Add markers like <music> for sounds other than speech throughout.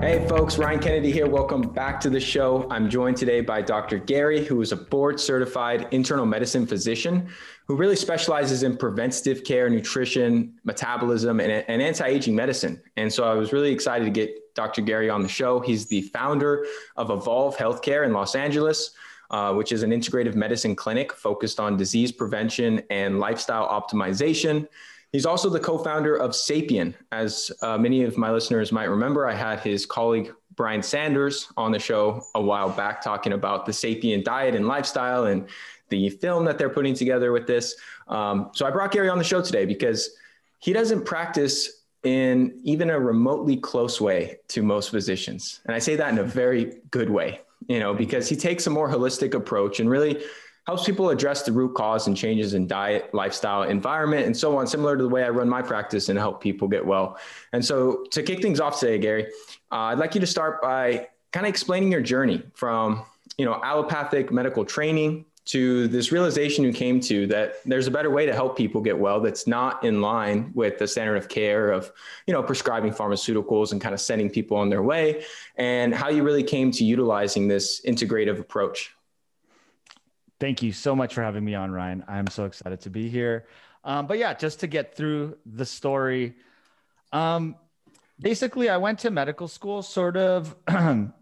Hey folks, Ryan Kennedy here. Welcome back to the show. I'm joined today by Dr. Gary, who is a board certified internal medicine physician who really specializes in preventative care, nutrition, metabolism, and, and anti aging medicine. And so I was really excited to get Dr. Gary on the show. He's the founder of Evolve Healthcare in Los Angeles. Uh, which is an integrative medicine clinic focused on disease prevention and lifestyle optimization. He's also the co founder of Sapien. As uh, many of my listeners might remember, I had his colleague Brian Sanders on the show a while back talking about the Sapien diet and lifestyle and the film that they're putting together with this. Um, so I brought Gary on the show today because he doesn't practice in even a remotely close way to most physicians. And I say that in a very good way, you know, because he takes a more holistic approach and really helps people address the root cause and changes in diet, lifestyle, environment, and so on, similar to the way I run my practice and help people get well. And so to kick things off today, Gary, uh, I'd like you to start by kind of explaining your journey from, you know, allopathic medical training to this realization you came to that there's a better way to help people get well that's not in line with the standard of care of you know prescribing pharmaceuticals and kind of sending people on their way and how you really came to utilizing this integrative approach thank you so much for having me on ryan i'm so excited to be here um, but yeah just to get through the story um, basically i went to medical school sort of <clears throat> kind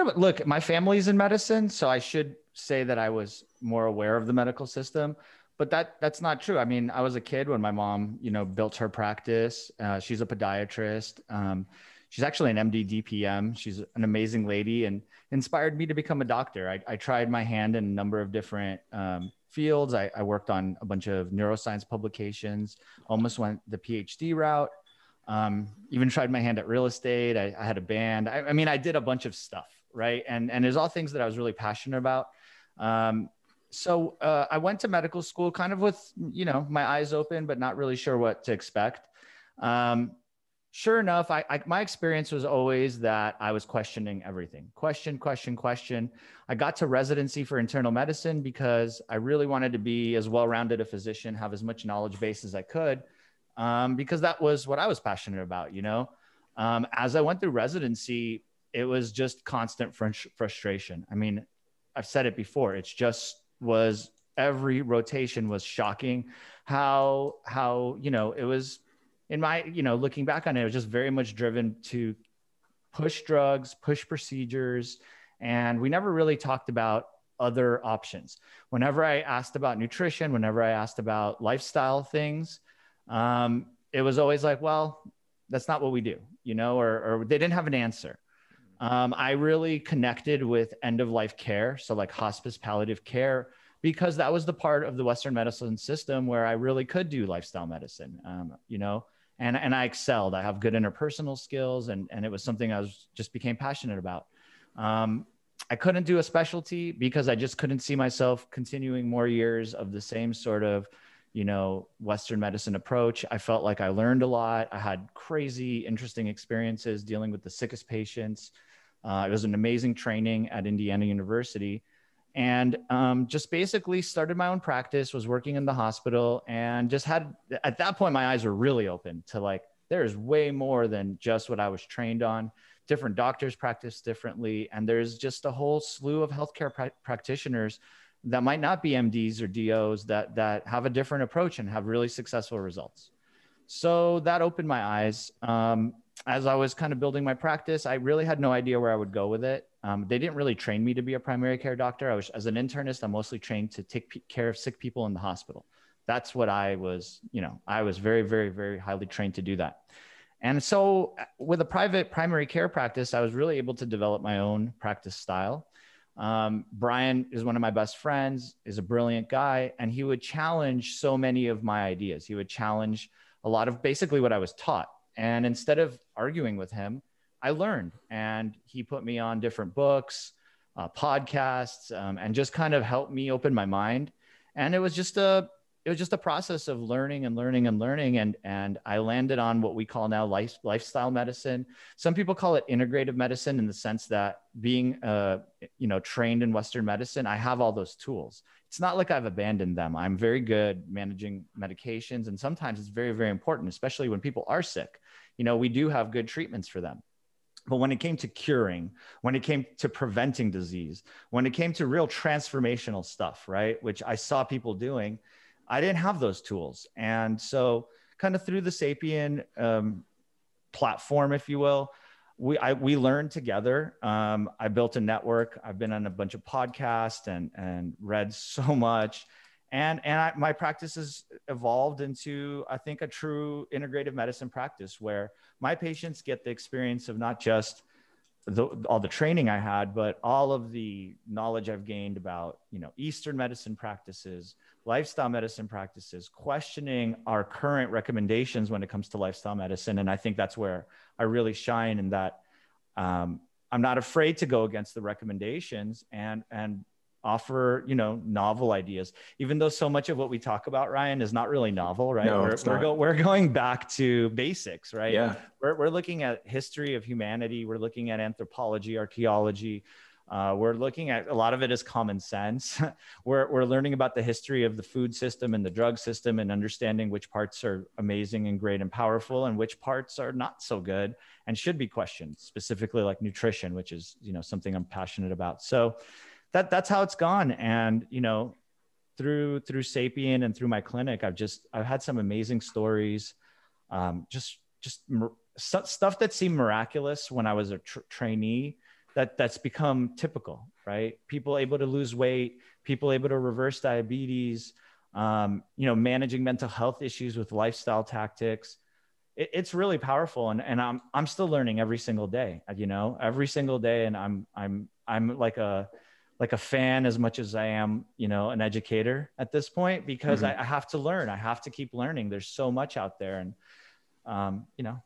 of look my family's in medicine so i should say that I was more aware of the medical system, but that that's not true. I mean, I was a kid when my mom, you know, built her practice. Uh, she's a podiatrist. Um, she's actually an MD DPM. She's an amazing lady and inspired me to become a doctor. I, I tried my hand in a number of different um, fields. I, I, worked on a bunch of neuroscience publications. Almost went the PhD route. Um, even tried my hand at real estate. I, I had a band. I, I mean, I did a bunch of stuff, right? And and there's all things that I was really passionate about. Um, so uh, I went to medical school kind of with, you know, my eyes open, but not really sure what to expect. Um, sure enough, I, I, my experience was always that I was questioning everything. Question, question, question. I got to residency for internal medicine because I really wanted to be as well-rounded a physician, have as much knowledge base as I could, um, because that was what I was passionate about. You know, um, as I went through residency, it was just constant fr- frustration. I mean, I've said it before. It's just was every rotation was shocking. How how you know it was in my you know looking back on it, it was just very much driven to push drugs, push procedures, and we never really talked about other options. Whenever I asked about nutrition, whenever I asked about lifestyle things, um, it was always like, well, that's not what we do, you know, or, or they didn't have an answer. Um, I really connected with end of life care, so like hospice palliative care, because that was the part of the Western medicine system where I really could do lifestyle medicine. Um, you know, and and I excelled. I have good interpersonal skills, and and it was something I was just became passionate about. Um, I couldn't do a specialty because I just couldn't see myself continuing more years of the same sort of you know western medicine approach i felt like i learned a lot i had crazy interesting experiences dealing with the sickest patients uh, it was an amazing training at Indiana University. And um, just basically started my own practice, was working in the hospital, and just had, at that point, my eyes were really open to like, there's way more than just what I was trained on. Different doctors practice differently. And there's just a whole slew of healthcare pra- practitioners that might not be MDs or DOs that, that have a different approach and have really successful results. So that opened my eyes. Um, as I was kind of building my practice, I really had no idea where I would go with it. Um, they didn't really train me to be a primary care doctor. I was, as an internist, I'm mostly trained to take p- care of sick people in the hospital. That's what I was, you know, I was very, very, very highly trained to do that. And so, uh, with a private primary care practice, I was really able to develop my own practice style. Um, Brian is one of my best friends, is a brilliant guy, and he would challenge so many of my ideas. He would challenge a lot of basically what I was taught and instead of arguing with him, I learned. And he put me on different books, uh, podcasts, um, and just kind of helped me open my mind. And it was just a it was just a process of learning and learning and learning and and i landed on what we call now life, lifestyle medicine some people call it integrative medicine in the sense that being uh, you know trained in western medicine i have all those tools it's not like i've abandoned them. I'm very good managing medications and sometimes it's very very important especially when people are sick. You know we do have good treatments for them. But when it came to curing, when it came to preventing disease, when it came to real transformational stuff, right, which I saw people doing, I didn't have those tools. And so, kind of through the Sapien um, platform, if you will, we I, we learned together. Um, I built a network. I've been on a bunch of podcasts and and read so much, and and I, my practice has evolved into I think a true integrative medicine practice where my patients get the experience of not just the, all the training I had, but all of the knowledge I've gained about you know Eastern medicine practices, lifestyle medicine practices, questioning our current recommendations when it comes to lifestyle medicine, and I think that's where I really shine in that um, I'm not afraid to go against the recommendations and and offer you know novel ideas even though so much of what we talk about ryan is not really novel right no, we're, it's we're, not. go, we're going back to basics right Yeah. we're, we're looking at history of humanity we're looking at anthropology archaeology uh, we're looking at a lot of it is common sense. <laughs> we're, we're learning about the history of the food system and the drug system and understanding which parts are amazing and great and powerful and which parts are not so good and should be questioned, specifically like nutrition, which is you know something I'm passionate about. So that that's how it's gone. And you know, through through Sapien and through my clinic, I've just I've had some amazing stories. Um, just just stuff that seemed miraculous when I was a tr- trainee that that's become typical, right? People able to lose weight, people able to reverse diabetes, um, you know, managing mental health issues with lifestyle tactics. It, it's really powerful, and and I'm I'm still learning every single day. You know, every single day, and I'm I'm I'm like a like a fan as much as I am, you know, an educator at this point because mm-hmm. I, I, have to learn. I have to keep learning. There's so much out there, and um, you know,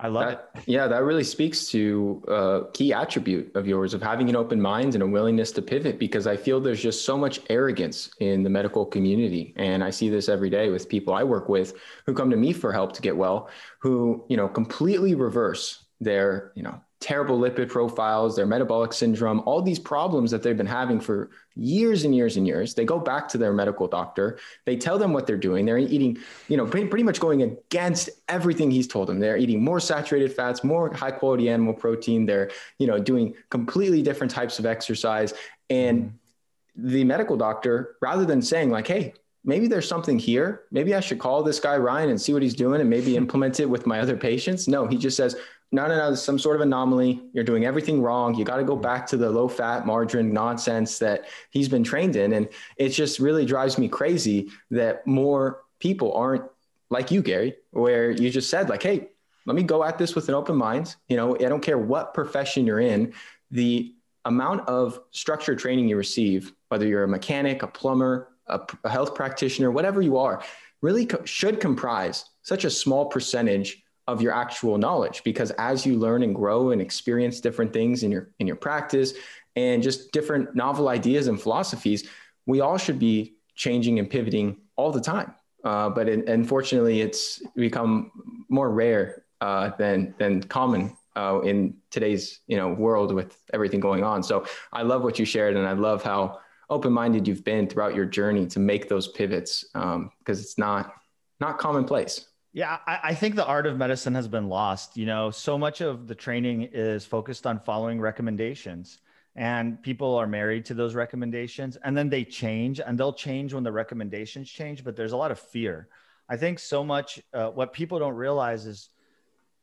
I love that, it. <laughs> Yeah, that really speaks to a key attribute of yours of having an open mind and a willingness to pivot because I feel there's just so much arrogance in the medical community. And I see this every day with people I work with who come to me for help to get well, who, you know, completely reverse their, you know, terrible lipid profiles, their metabolic syndrome, all these problems that they've been having for years and years and years. They go back to their medical doctor. They tell them what they're doing. They're eating, you know, pretty, pretty much going against everything he's told them. They're eating more saturated fats, more high quality animal protein. They're, you know, doing completely different types of exercise. And mm-hmm. the medical doctor, rather than saying like, hey, maybe there's something here. Maybe I should call this guy Ryan and see what he's doing and maybe <laughs> implement it with my other patients. No, he just says, no, no, no, there's some sort of anomaly. You're doing everything wrong. You got to go mm-hmm. back to the low fat margarine nonsense that he's been trained in. And it just really drives me crazy that more people aren't like you, Gary, where you just said, like, hey, let me go at this with an open mind. You know, I don't care what profession you're in, the amount of structured training you receive, whether you're a mechanic, a plumber, a, a health practitioner, whatever you are, really co- should comprise such a small percentage of your actual knowledge because as you learn and grow and experience different things in your in your practice and just different novel ideas and philosophies we all should be changing and pivoting all the time. Uh, but it, unfortunately it's become more rare uh, than than common uh, in today's you know world with everything going on. So i love what you shared and i love how open-minded you've been throughout your journey to make those pivots because um, it's not not commonplace yeah, I, I, think the art of medicine has been lost. You know, so much of the training is focused on following recommendations, and people are married to those recommendations, and then they change, and they'll change when the recommendations change. But there's a lot of fear. I think so much. Uh, what people don't realize is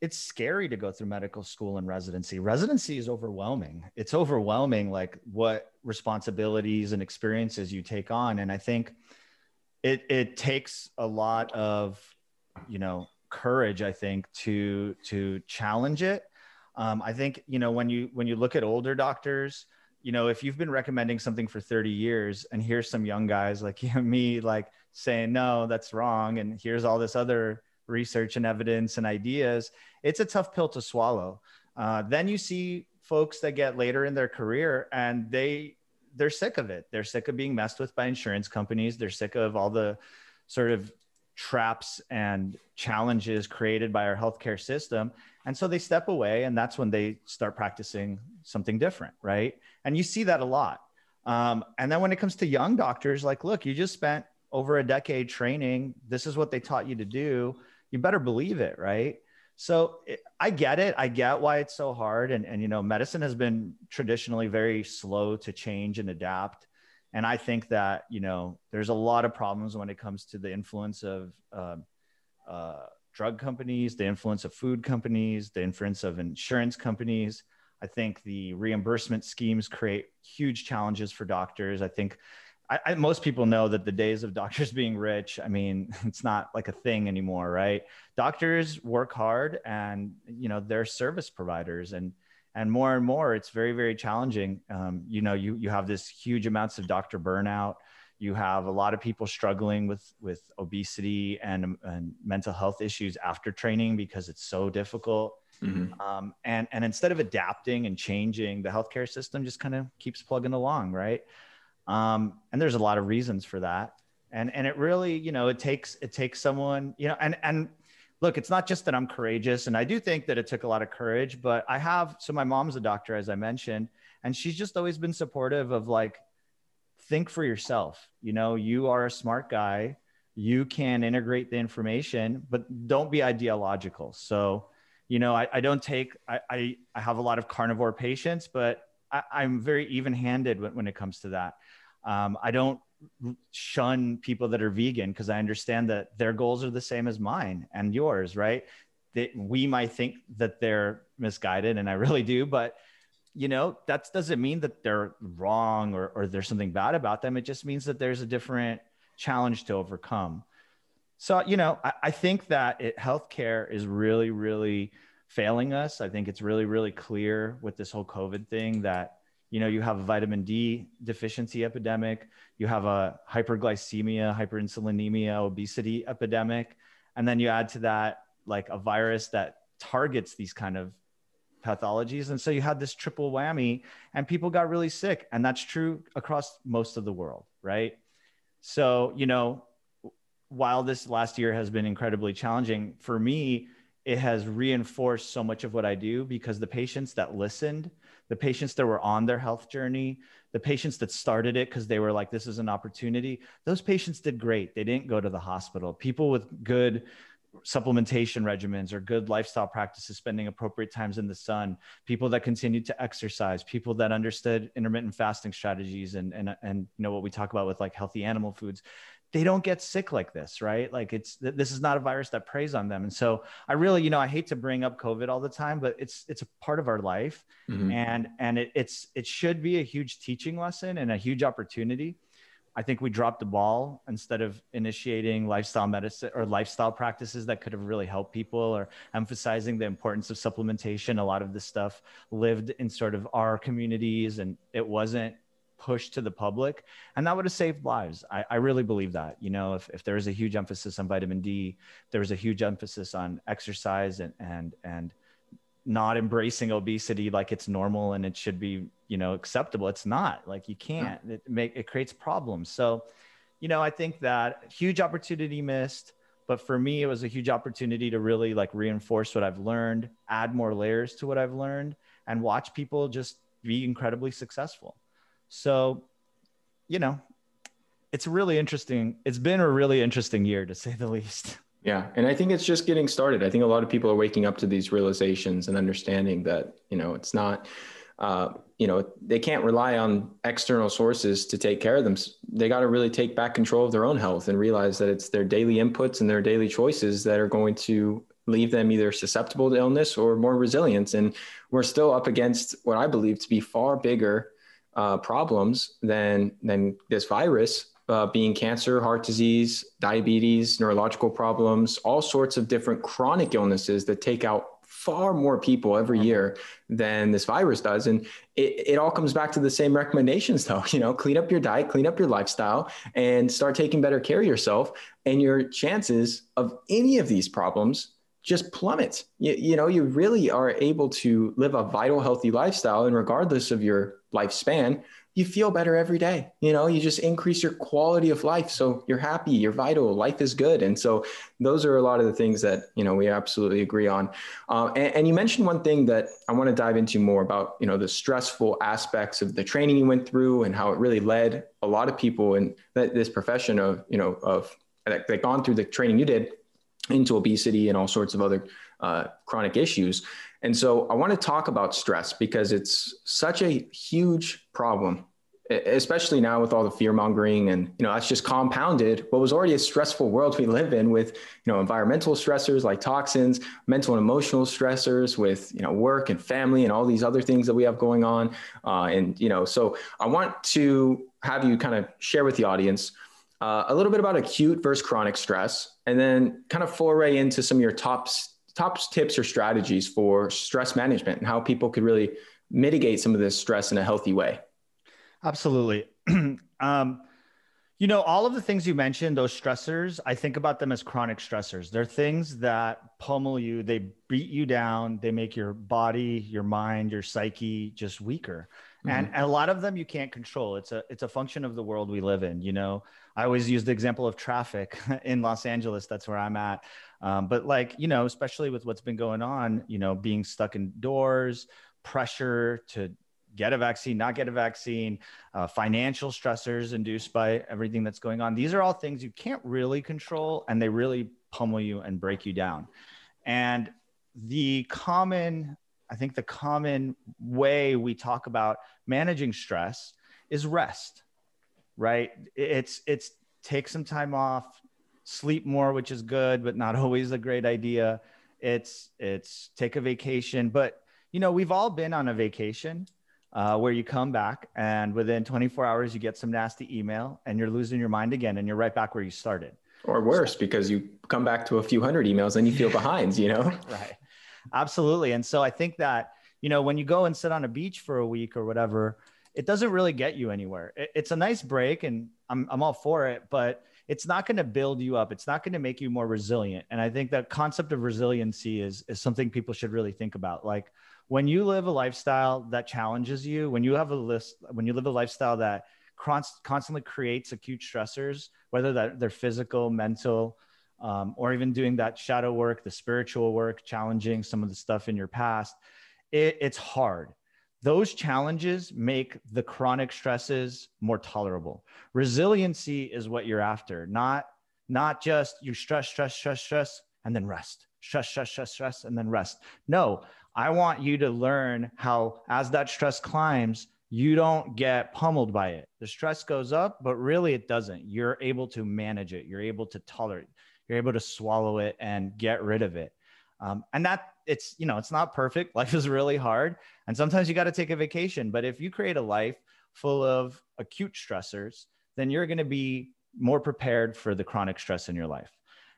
it's scary to go through medical school and residency. Residency is overwhelming. It's overwhelming, like what responsibilities and experiences you take on, and I think it it takes a lot of you know courage i think to to challenge it um, i think you know when you when you look at older doctors you know if you've been recommending something for 30 years and here's some young guys like you <laughs> and me like saying no that's wrong and here's all this other research and evidence and ideas it's a tough pill to swallow uh, then you see folks that get later in their career and they they're sick of it they're sick of being messed with by insurance companies they're sick of all the sort of traps and challenges created by our healthcare system. And so they step away, and that's when they start practicing something different, right? And you see that a lot. Um, and then when it comes to young doctors, like, look, you just spent over a decade training. This is what they taught you to do. You better believe it, right? So I get it. I get why it's so hard. And, and, you know, medicine has been traditionally very slow to change and adapt. And I think that, you know, there's a lot of problems when it comes to the influence of um, uh, drug companies, the influence of food companies, the influence of insurance companies. I think the reimbursement schemes create huge challenges for doctors. I think I, I, most people know that the days of doctors <laughs> being rich, I mean, <laughs> it's not like a thing anymore, right? Doctors work hard and, you know, they're service providers and, and more and more, it's very, very challenging. Um, you know, you, you have this huge amounts of doctor burnout. You have a lot of people struggling with, with obesity and, and mental health issues after training because it's so difficult. Mm-hmm. Um, and, and instead of adapting and changing, the healthcare system just kind of keeps plugging along, right? Um, and there's a lot of reasons for that. And, and it really, you know, it takes, it takes someone, you know, and, and look, it's not just that I'm courageous. And I do think that it took a lot of courage, but I have, so my mom's a doctor, as I mentioned, and she's just always been supportive of like, think for yourself. You know, you are a smart guy. You can integrate the information, but don't be ideological. So, you know, I, I don't take, I, I, I have a lot of carnivore patients, but I, am very even handed when, when it comes to that. Um, I don't shun people that are vegan because I understand that their goals are the same as mine and yours, right? That we might think that they're misguided, and I really do, but you know that doesn't mean that they're wrong or, or there's something bad about them. It just means that there's a different challenge to overcome. So you know, I, I think that it, healthcare is really, really failing us. I think it's really, really clear with this whole COVID thing that you know you have a vitamin d deficiency epidemic you have a hyperglycemia hyperinsulinemia obesity epidemic and then you add to that like a virus that targets these kind of pathologies and so you had this triple whammy and people got really sick and that's true across most of the world right so you know while this last year has been incredibly challenging for me it has reinforced so much of what i do because the patients that listened the patients that were on their health journey, the patients that started it because they were like, this is an opportunity, those patients did great. They didn't go to the hospital. People with good supplementation regimens or good lifestyle practices, spending appropriate times in the sun, people that continued to exercise, people that understood intermittent fasting strategies and, and, and you know what we talk about with like healthy animal foods they don't get sick like this, right? Like it's this is not a virus that preys on them. And so I really, you know, I hate to bring up COVID all the time, but it's it's a part of our life, mm-hmm. and and it, it's it should be a huge teaching lesson and a huge opportunity. I think we dropped the ball instead of initiating lifestyle medicine or lifestyle practices that could have really helped people or emphasizing the importance of supplementation. A lot of this stuff lived in sort of our communities and it wasn't pushed to the public and that would have saved lives. I, I, really believe that you know if, if there is a huge emphasis on vitamin d there was a huge emphasis on exercise and and and not embracing obesity like it's normal and it should be you know acceptable. It's not. Like you can't. It make it creates problems. So you know i think that huge opportunity missed but for me it was a huge opportunity to really like reinforce what i've learned add more layers to what i've learned and watch people just be incredibly successful so, you know, it's really interesting. It's been a really interesting year to say the least. <laughs> Yeah. And I think it's just getting started. I think a lot of people are waking up to these realizations and understanding that, you know, it's not, uh, you know, they can't rely on external sources to take care of them. They got to really take back control of their own health and realize that it's their daily inputs and their daily choices that are going to leave them either susceptible to illness or more resilient. And we're still up against what I believe to be far bigger uh, problems than than this virus uh, being cancer, heart disease, diabetes, neurological problems, all sorts of different chronic illnesses that take out far more people every mm-hmm. year than this virus does. And it, it all comes back to the same recommendations <laughs> though, you know, clean up your diet, clean up your lifestyle and start taking better care of yourself. And your chances of any of these problems just plummet. You, you know, you really are able to live a vital, healthy lifestyle. And regardless of your lifespan, you feel better every day. You know, you just increase your quality of life. So you're happy, you're vital, life is good. And so those are a lot of the things that, you know, we absolutely agree on. Uh, and, and, you mentioned one thing that I want to dive into more about, you know, the stressful aspects of the training you went through and how it really led a lot of people in this profession of, you know, of that, gone through the training you did into obesity and all sorts of other uh, chronic issues. And so I want to talk about stress because it's such a huge problem especially now with all the fear mongering and you know that's just compounded what was already a stressful world we live in with you know environmental stressors like toxins mental and emotional stressors with you know work and family and all these other things that we have going on uh, and you know so i want to have you kind of share with the audience uh, a little bit about acute versus chronic stress and then kind of foray into some of your top top tips or strategies for stress management and how people could really mitigate some of this stress in a healthy way Absolutely. <clears throat> um, you know, all of the things you mentioned, those stressors, I think about them as chronic stressors. They're things that pummel you, they beat you down, they make your body, your mind, your psyche just weaker. Mm-hmm. And, and a lot of them you can't control. It's a it's a function of the world we live in. You know, I always use the example of traffic <laughs> in Los Angeles. That's where I'm at. Um, but like you know, especially with what's been going on, you know, being stuck indoors, pressure to get a vaccine, not get a vaccine, uh, financial stressors induced by everything that's going on. These are all things you can't really control and they really pummel you and break you down. And the common, I think the common way we talk about managing stress is rest, right? It's, it's take some time off, sleep more, which is good, but not <laughs> always a great idea. It's, it's take a vacation, but you know, we've all been on a vacation uh, where you come back and within 24 hours you get some nasty email and you're losing your mind again and you're right back where you started. Or worse because you come back to a few hundred emails and you feel behind you know? <laughs> Right. Absolutely. And so i think that you know when you go and sit on a beach for a week or whatever it doesn't really get you anywhere. It's a nice break and i'm, I'm all for it but it's not going to build you up. It's not going to make you more resilient. And i think that concept of resiliency is is something people should really think about. Like when you live a lifestyle that challenges you, when you have a list, when you live a lifestyle that constantly creates acute stressors, whether that they're physical, mental, um, or even doing that shadow work, the spiritual work, challenging some of the stuff in your past, it, it's hard. Those challenges make the chronic stresses more tolerable. Resiliency is what you're after, not not just you stress, stress, stress, stress, and then rest. Stress, stress, stress, stress, and then rest. No, I want you to learn how, as that stress climbs, you don't get pummeled by it. The stress goes up, but really it doesn't. You're able to manage it. You're able to tolerate. You're able to swallow it and get rid of it. Um, and that it's you know it's not perfect. <laughs> Life is really hard, and sometimes you got to take a vacation. But if you create a life full of acute stressors, then you're going to be more prepared for the chronic stress in your life.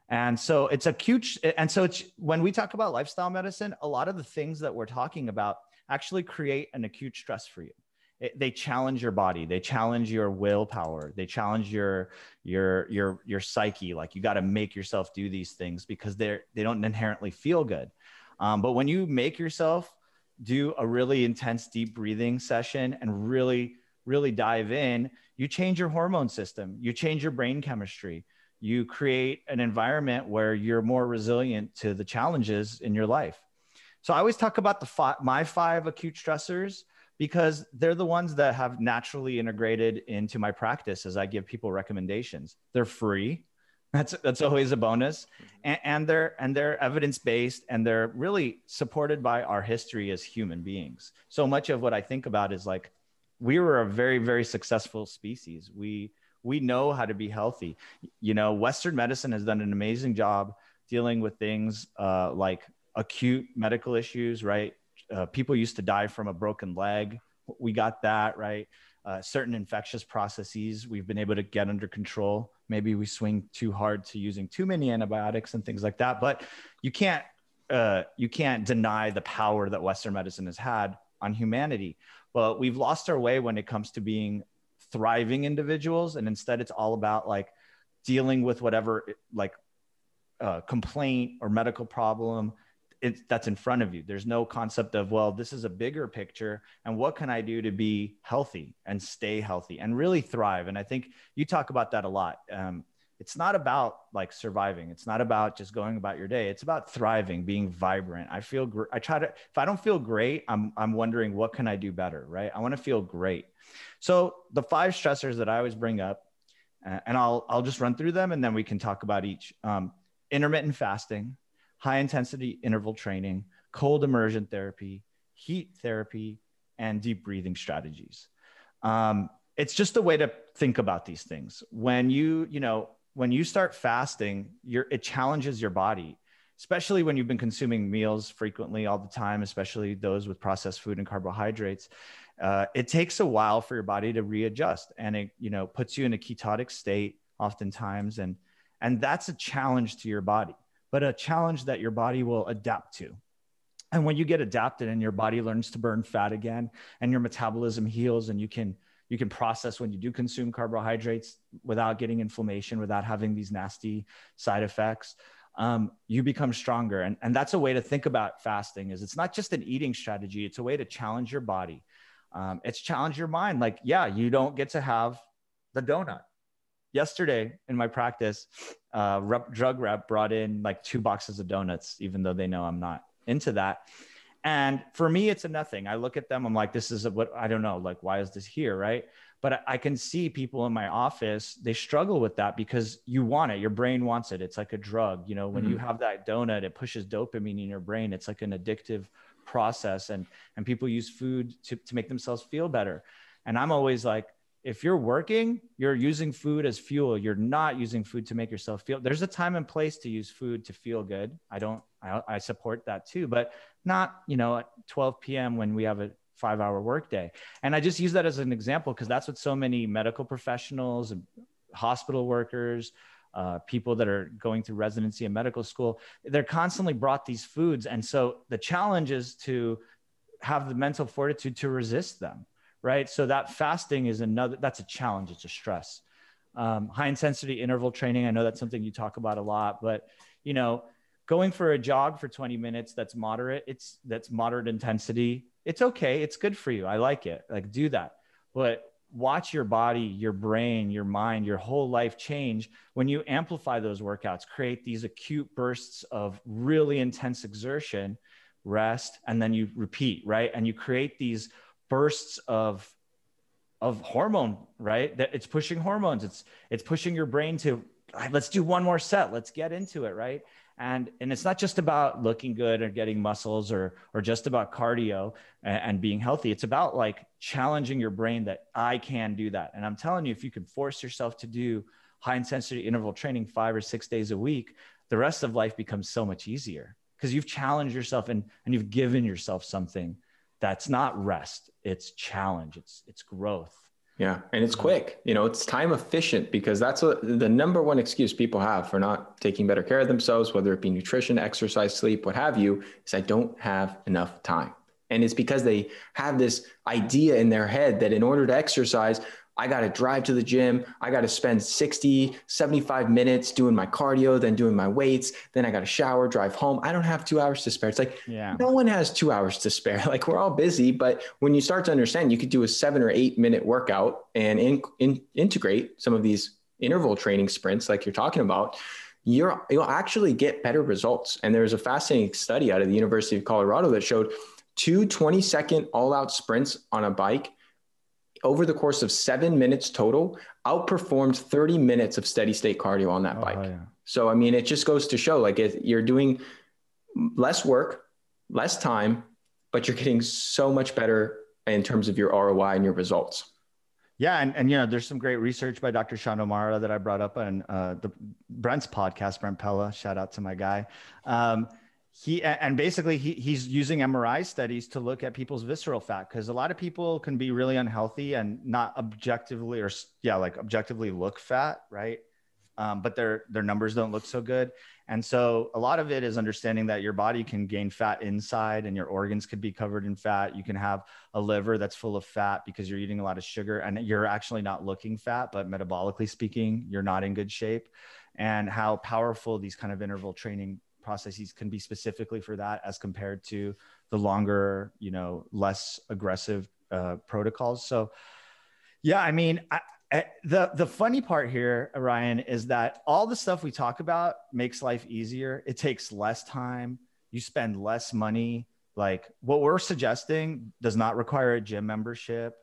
And so it's acute. And so it's when we talk about lifestyle medicine, a lot of the things that we're talking about actually create an acute stress for you. It, they challenge your body. They challenge your willpower. They challenge your your your your psyche. Like you got to make yourself do these things because they're they don't inherently feel good. Um, but when you make yourself do a really intense deep breathing session and really really dive in, you change your hormone system. You change your brain chemistry you create an environment where you're more resilient to the challenges in your life. So I always talk about the five, my five acute stressors because they're the ones that have naturally integrated into my practice as I give people recommendations. They're free. That's that's always a bonus, and, and they're and they're evidence based, and they're really supported by our history as human beings. So much of what I think about is like we were a very very successful species. We we know how to be healthy. You know, Western medicine has done an amazing job dealing with things uh, like acute medical issues, right? Uh, people used to die from a broken leg. We got that, right? Uh, certain infectious processes we've been able to get under control. Maybe we swing too hard to using too many antibiotics and things like that. But you can't uh, you can't deny the power that Western medicine has had on humanity. But we've lost our way when it comes to being thriving individuals and instead it's all about like dealing with whatever like uh, complaint or medical problem it, that's in front of you. There's no concept of well this is a bigger picture and what can i do to be healthy and stay healthy and really thrive? And i think you talk about that a lot. Um, it's not about like surviving. It's not about just going about your day. It's about thriving being vibrant. I feel gr- i try to if i don't feel great i'm i'm wondering what can i do better right? I want to feel great. So the five stressors that i always bring up uh, and i'll i'll just run through them and then we can talk about each. Um, intermittent fasting, high intensity interval training, cold immersion therapy, heat therapy, and deep breathing strategies. Um, it's just a way to think about these things. When you, you know, when you start fasting, you're, it challenges your body, especially when you've been consuming meals frequently all the time, especially those with processed food and carbohydrates. Uh, it takes a while for your body to readjust, and it, you know, puts you in a ketotic state oftentimes, and and that's a challenge to your body, but a challenge that your body will adapt to. And when you get adapted and your body learns to burn fat again, and your metabolism heals, and you can you can process when you do consume carbohydrates without getting inflammation, without having these nasty side effects. Um, you become stronger, and and that's a way to think about fasting. Is it's not just an eating strategy; it's a way to challenge your body. Um, it's challenge your mind. Like, yeah, you don't get to have the donut. Yesterday in my practice, uh, rep, drug rep brought in like two boxes of donuts, even though they know I'm not into that. And for me, it's a nothing. I look at them, I'm like, this is a, what I don't know, like, why is this here? Right. But I can see people in my office, they struggle with that because you want it. Your brain wants it. It's like a drug. You know, when mm-hmm. you have that donut, it pushes dopamine in your brain. It's like an addictive process. And, and people use food to, to make themselves feel better. And I'm always like, if you're working, you're using food as fuel. You're not using food to make yourself feel. There's a time and place to use food to feel good. I don't. I, I support that too, but not you know at 12 p.m. when we have a five-hour workday. And I just use that as an example because that's what so many medical professionals hospital workers, uh, people that are going through residency and medical school, they're constantly brought these foods, and so the challenge is to have the mental fortitude to resist them right? So that fasting is another, that's a challenge. It's a stress. Um, high intensity interval training. I know that's something you talk about a lot, but you know, going for a jog for 20 minutes, that's moderate. It's that's moderate intensity. It's okay. It's good for you. I like it. Like do that, but watch your body, your brain, your mind, your whole life change when you amplify those workouts, create these acute bursts of really intense exertion, rest, and then you repeat, right? And you create these bursts of of hormone right? That it's pushing hormones. It's it's pushing your brain to let's do one more set. Let's get into it right? And and it's not just about looking good or getting muscles or or just about cardio and, and, being healthy. It's about like challenging your brain that i can do that. And i'm telling you if you can force yourself to do high intensity interval training five or six days a week the rest of life becomes so much easier because you've challenged yourself and and you've given yourself something that's not rest it's challenge it's it's growth. Yeah and it's quick you know it's time efficient because that's what the number one excuse people have for not taking better care of themselves whether it be nutrition exercise sleep what have you is i don't have enough time. And it's because they have this idea in their head that in order to exercise I got to drive to the gym. I got to spend 60, 75 minutes doing my cardio, then doing my weights. Then I got to shower, drive home. I don't have two hours to spare. It's like, yeah. no one has two hours to spare. <laughs> Like we're all busy. But when you start to understand, you could do a seven or eight minute workout and in, in, integrate some of these interval training sprints, like you're talking about. You're, you'll actually get better results. And there's a fascinating study out of the University of Colorado that showed two 20 second all out sprints on a bike over the course of seven minutes total, outperformed 30 minutes of steady state cardio on that oh, bike. Yeah. So, I mean, it just goes to show like you're doing less work, less time, but you're getting so much better in terms of your ROI and your results. Yeah, and, and you know, there's some great research by Dr. Sean O'Mara that I brought up on uh, the Brent's podcast, Brent Pella. Shout out to my guy. Um, he and basically he, he's using mri studies to look at people's visceral fat because a lot of people can be really unhealthy and not objectively or yeah like objectively look fat right? Um, but their their numbers don't look so good. And so a lot of it is understanding that your body can gain fat inside and your organs could be covered in fat. You can have a liver that's full of fat because you're eating a lot of sugar and you're actually not looking fat but metabolically speaking you're not in good shape. And how powerful these kind of interval training processes can be specifically for that as compared to the longer, you know, less aggressive uh, protocols. So, yeah, I mean, I, I, the the funny part here, Ryan, is that all the stuff we talk about makes life easier. It takes less time. You spend less money. Like what we're suggesting does not require a gym membership.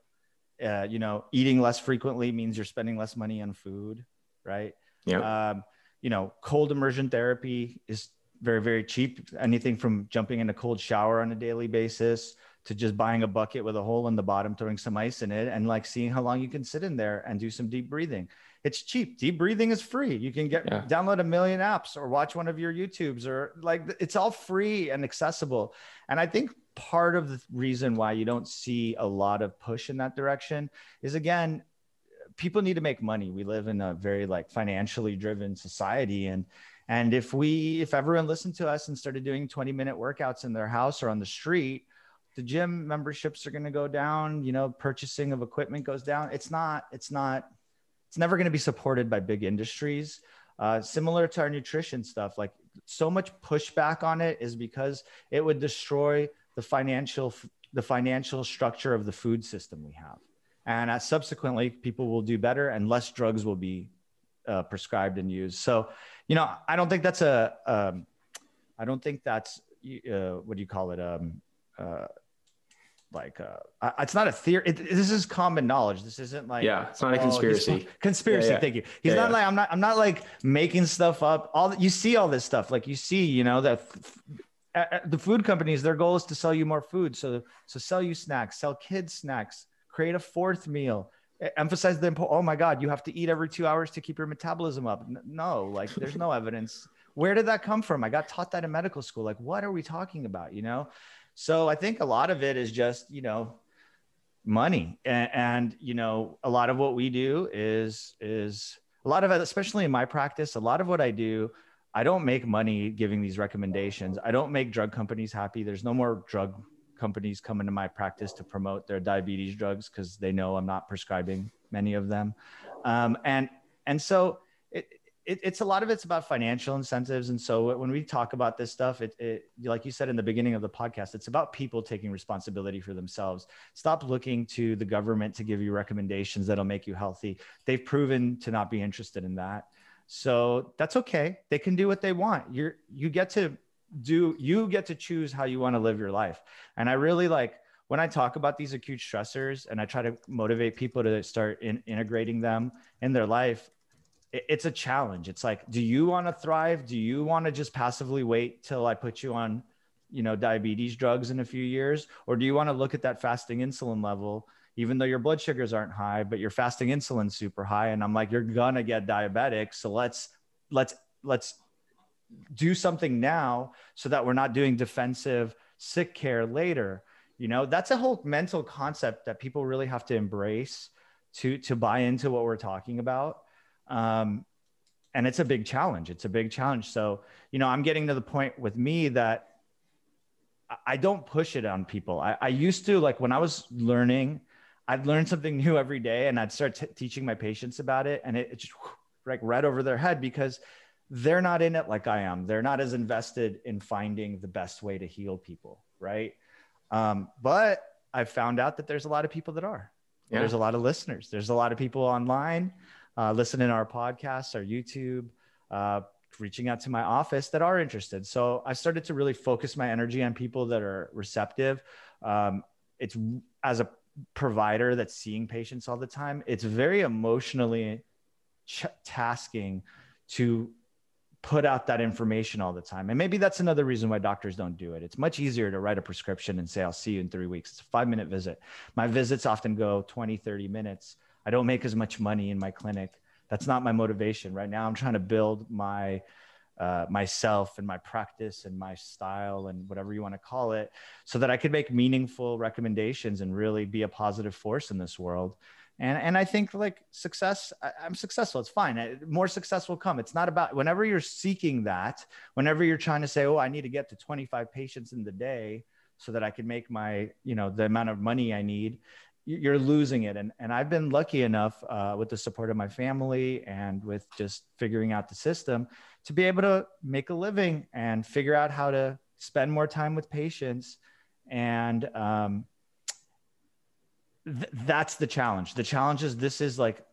Uh, you know, eating less frequently means you're spending less money on food, right? Yeah. Um, you know, cold immersion therapy is very, very cheap. Anything from jumping in a cold shower on a daily basis to just buying a bucket with a hole in the bottom, throwing some ice in it, and like seeing how long you can sit in there and do some deep breathing. It's cheap. Deep breathing is free. You can get yeah. download a million apps or watch one of your YouTubes or like it's all free and accessible. And I think part of the reason why you don't see a lot of push in that direction is again people need to make money. We live in a very like financially driven society and and if we if everyone listened to us and started doing 20 minute workouts in their house or on the street, the gym memberships are going to go down, you know, purchasing of equipment goes down. It's not it's not it's never going to be supported by big industries. Uh, similar to our nutrition stuff, like so much pushback on it is because it would destroy the financial the financial structure of the food system we have and uh, subsequently people will do better and less drugs will be uh, prescribed and used. So you know i don't think that's a um, I don't think that's uh, what do you call it? Um, uh, like uh, it's not a theory it, this is common knowledge. This isn't like yeah it's not oh, a conspiracy. conspiracy yeah, yeah. thank you. He's yeah, not like i'm not i'm not like making stuff up. All you see all this stuff. Like you see you know that the food companies their goal is to sell you more food. So so sell you snacks sell kids snacks create a fourth meal emphasize the oh my god you have to eat every two hours to keep your metabolism up. No like there's no evidence. Where did that come from? I got taught that in medical school. Like what are we talking about you know? So i think a lot of it is just you know money. And, and you know a lot of what we do is is a lot of it especially in my practice a lot of what i do I don't make money giving these recommendations. I don't make drug companies happy. There's no more drug companies come into my practice to promote their diabetes drugs because they know I'm not prescribing many of them. Um, and and so it, it, it's a lot of it's about financial incentives. And so when we talk about this stuff, it, it like you said in the beginning of the podcast, it's about people taking responsibility for themselves. Stop looking to the government to give you recommendations that'll make you healthy. They've proven to not be interested in that. So that's okay. They can do what they want. You're you get to do you get to choose how you want to live your life. And I really like when I talk about these acute stressors and I try to motivate people to start in, integrating them in their life, it, it's a challenge. It's like, do you want to thrive? Do you want to just passively wait till I put you on, you know, diabetes drugs in a few years? Or do you want to look at that fasting insulin level even though your blood sugars aren't high, but your fasting insulin's super high. And I'm like, you're gonna get diabetic. So let's let's let's do something now so that we're not doing defensive sick care later. You know, that's a whole mental concept that people really have to embrace to to buy into what we're talking about. Um, and it's a big challenge. It's a big challenge. So, you know, I'm getting to the point with me that I don't push it on people. I, I used to like when I was learning I'd learn something new every day and I'd start t- teaching my patients about it. And it, it just like right over their head because they're not in it like I am. They're not as invested in finding the best way to heal people. Right. Um, but I've found out that there's a lot of people that are. Yeah. There's a lot of listeners. There's a lot of people online uh, listening to our podcast, our YouTube, uh, reaching out to my office that are interested. So I started to really focus my energy on people that are receptive. Um, it's as a provider that's seeing patients all the time, it's very emotionally ch- tasking to put out that information all the time. And maybe that's another reason why doctors don't do it. It's much easier to write a prescription and say, I'll see you in three weeks. It's a five minute visit. My visits often go 20, 30 minutes. I don't make as much money in my clinic. That's not my motivation. Right now, I'm trying to build my uh, myself and my practice and my style and whatever you want to call it so that i could make meaningful recommendations and really be a positive force in this world and and i think like success I, am successful it's fine more success will come it's not about whenever you're seeking that whenever you're trying to say oh i need to get to 25 patients in the day so that i can make my you know the amount of money i need you're losing it. And, and I've been lucky enough uh, with the support of my family and with just figuring out the system to be able to make a living and figure out how to spend more time with patients. And um, th- that's the challenge. The challenge is this is like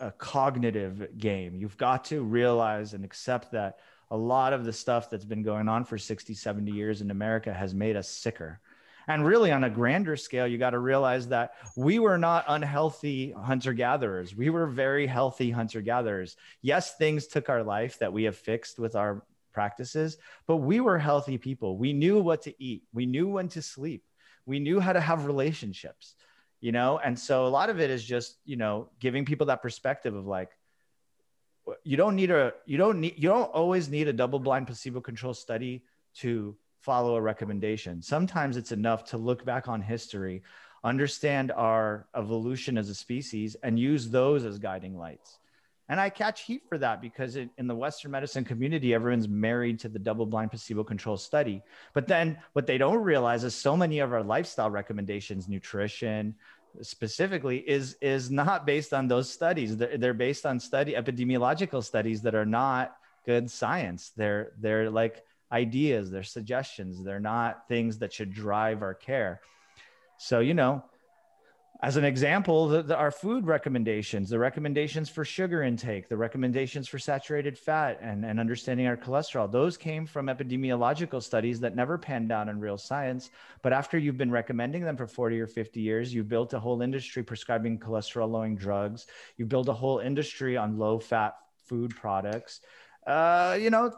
a, a cognitive game. You've got to realize and accept that a lot of the stuff that's been going on for 60, 70 years in America has made us sicker And really, on a grander scale, you got to realize that we were not unhealthy hunter gatherers. We were very healthy hunter gatherers. Yes, things took our life that we have fixed with our practices, but we were healthy people. We knew what to eat, we knew when to sleep, we knew how to have relationships, you know? And so a lot of it is just, you know, giving people that perspective of like, you don't need a you don't need you don't always need a double blind placebo control study to follow a recommendation sometimes it's enough to look back on history understand our evolution as a species and use those as guiding lights and i catch heat for that because it, in the western medicine community everyone's married to the double blind placebo control study. But then what they don't realize is so many of our lifestyle recommendations nutrition specifically is is not based on those studies. They're, they're based on study epidemiological studies that are not good science. They're they're like ideas they're suggestions. They're not things that should drive our care. So you know as an example, the, the, our food recommendations, the recommendations for sugar intake, the recommendations for saturated fat, and, and understanding our cholesterol, those came from epidemiological studies that never panned out in real science. But after you've been recommending them for 40 or 50 years, you've built a whole industry prescribing cholesterol lowering drugs. You've built a whole industry on low fat food products. Uh, you know,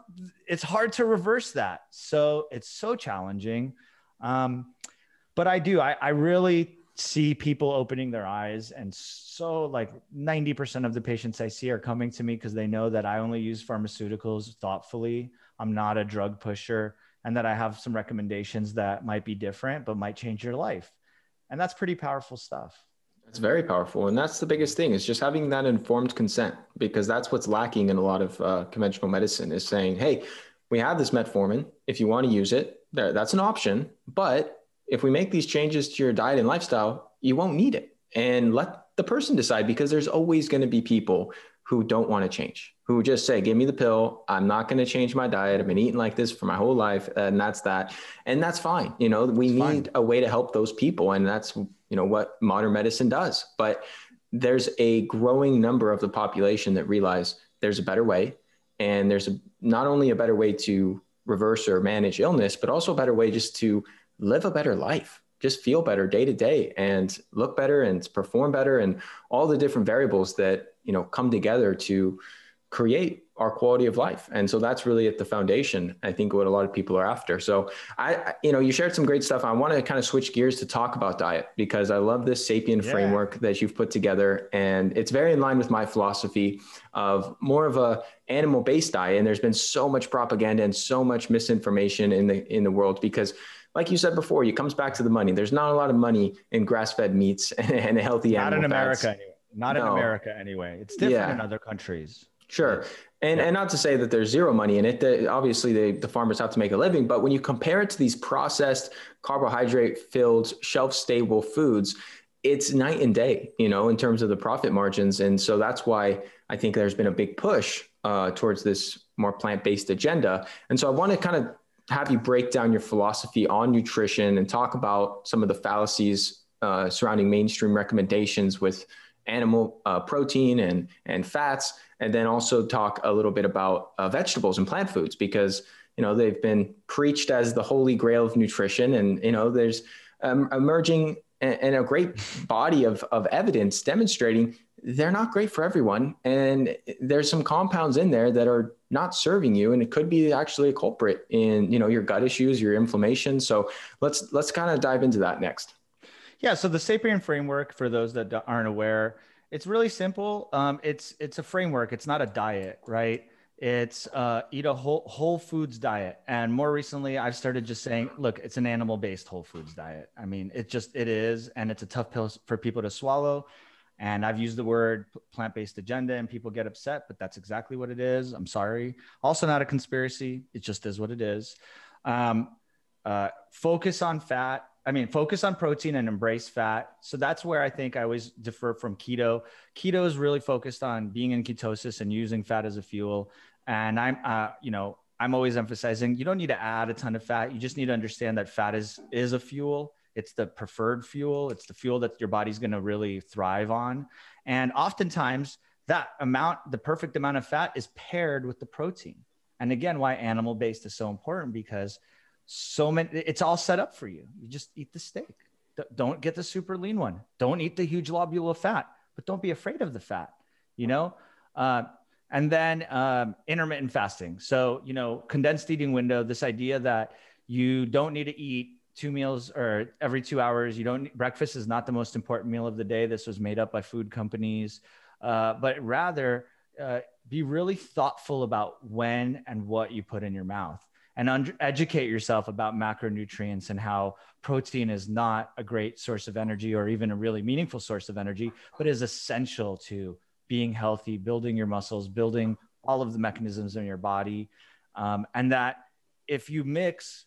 it's hard to reverse that. So it's so challenging. Um, but I do, I, I really see people opening their eyes and so like 90% of the patients i see are coming to me because they know that i only use pharmaceuticals thoughtfully. I'm not a drug pusher and that i have some recommendations that might be different but might change your life. And that's pretty powerful stuff. It's very powerful and that's the biggest thing is just having that informed consent because that's what's lacking in a lot of uh, conventional medicine is saying hey we have this metformin. If you want to use it there that's an option but if we make these changes to your diet and lifestyle, you won't need it. And let the person decide because there's always going to be people who don't want to change, who just say, give me the pill. I'm not going to change my diet. I've been eating like this for my whole life. And that's that. And that's fine. You know, we it's need fine. a way to help those people. And that's, you know, what modern medicine does. But there's a growing number of the population that realize there's a better way. And there's a, not only a better way to reverse or manage illness, but also a better way just to live a better life. Just feel better day to day and look better and perform better and all the different variables that you know come together to create our quality of life. And so that's really at the foundation i think what a lot of people are after. So i you know you shared some great stuff. I want to kind of switch gears to talk about diet because i love this sapien yeah. framework that you've put together and it's very in line with my philosophy of more of a animal based diet. And there's been so much propaganda and so much misinformation in the in the world because like you said before, it comes back to the money. There's not a lot of money in grass-fed meats <laughs> and healthy not animal in America fats. anyway. Not no. in America anyway. It's different yeah. in other countries. Sure. And, yeah. and not to say that there's zero money in it. The, obviously, the, the farmers have to make a living. But when you compare it to these processed, carbohydrate filled, shelf stable foods, it's night and day, you know, in terms of the profit margins. And so that's why I think there's been a big push uh, towards this more plant based agenda. And so I want to kind of have you break down your philosophy on nutrition and talk about some of the fallacies uh, surrounding mainstream recommendations with animal uh, protein and and fats, and then also talk a little bit about uh, vegetables and plant foods because you know they've been preached as the holy grail of nutrition, and you know there's um, emerging and a great body of, of evidence demonstrating they're not great for everyone. And there's some compounds in there that are not serving you. And it could be actually a culprit in, you know, your gut issues, your inflammation. So let's, let's kind of dive into that next. Yeah. So the Sapien framework, for those that aren't aware, it's really simple. Um, it's, it's a framework. It's not a diet, right? It's uh, eat a whole whole foods diet, and more recently, I've started just saying, look, it's an animal based whole foods diet. I mean, it just it is, and it's a tough pill for people to swallow. And I've used the word plant based agenda and people get upset, but that's exactly what it is. I'm sorry. Also, not a conspiracy. It just is what it is. Um, uh, focus on fat. I mean, focus on protein and embrace fat. So that's where I think I always differ from keto. Keto is really focused on being in ketosis and using fat as a fuel. And I'm, uh, you know, I'm always emphasizing you don't need to add a ton of fat. You just need to understand that fat is is a fuel it's the preferred fuel. It's the fuel that your body's going to really thrive on. And oftentimes, that amount, the perfect amount of fat, is paired with the protein. And again, why animal based is so important because so many, it's all set up for you. You just eat the steak. Don't get the super lean one. Don't eat the huge lobule of fat, but don't be afraid of the fat, you know? Uh, and then um, intermittent fasting. So, you know, condensed eating window, this idea that you don't need to eat two meals or every two hours. You don't, breakfast is not the most important meal of the day. This was made up by food companies, uh, but rather uh, be really thoughtful about when and what you put in your mouth and un- educate yourself about macronutrients and how protein is not a great source of energy or even a really meaningful source of energy, but is essential to being healthy, building your muscles, building all of the mechanisms in your body. Um, and that if you mix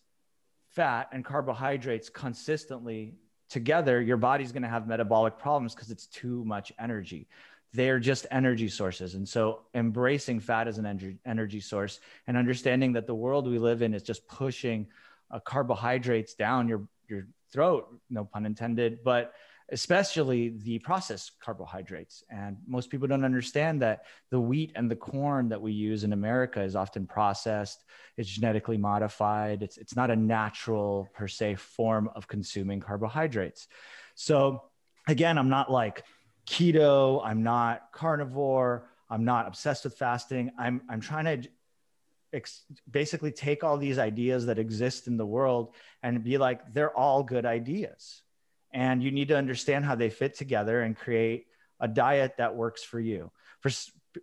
fat and carbohydrates consistently together, your body's going to have metabolic problems because it's too much energy they're just energy sources. And so embracing fat as an energy, source and understanding that the world we live in is just pushing uh, carbohydrates down your, your throat, no pun intended, but especially the processed carbohydrates. And most people don't understand that the wheat and the corn that we use in America is often processed, it's genetically modified, it's, it's not a natural per se form of consuming carbohydrates. So again, I'm not like keto, I'm not carnivore, I'm not obsessed with fasting. I'm I'm trying to basically take all these ideas that exist in the world and be like they're all good ideas. And you need to understand how they fit together and create a diet that works for you. For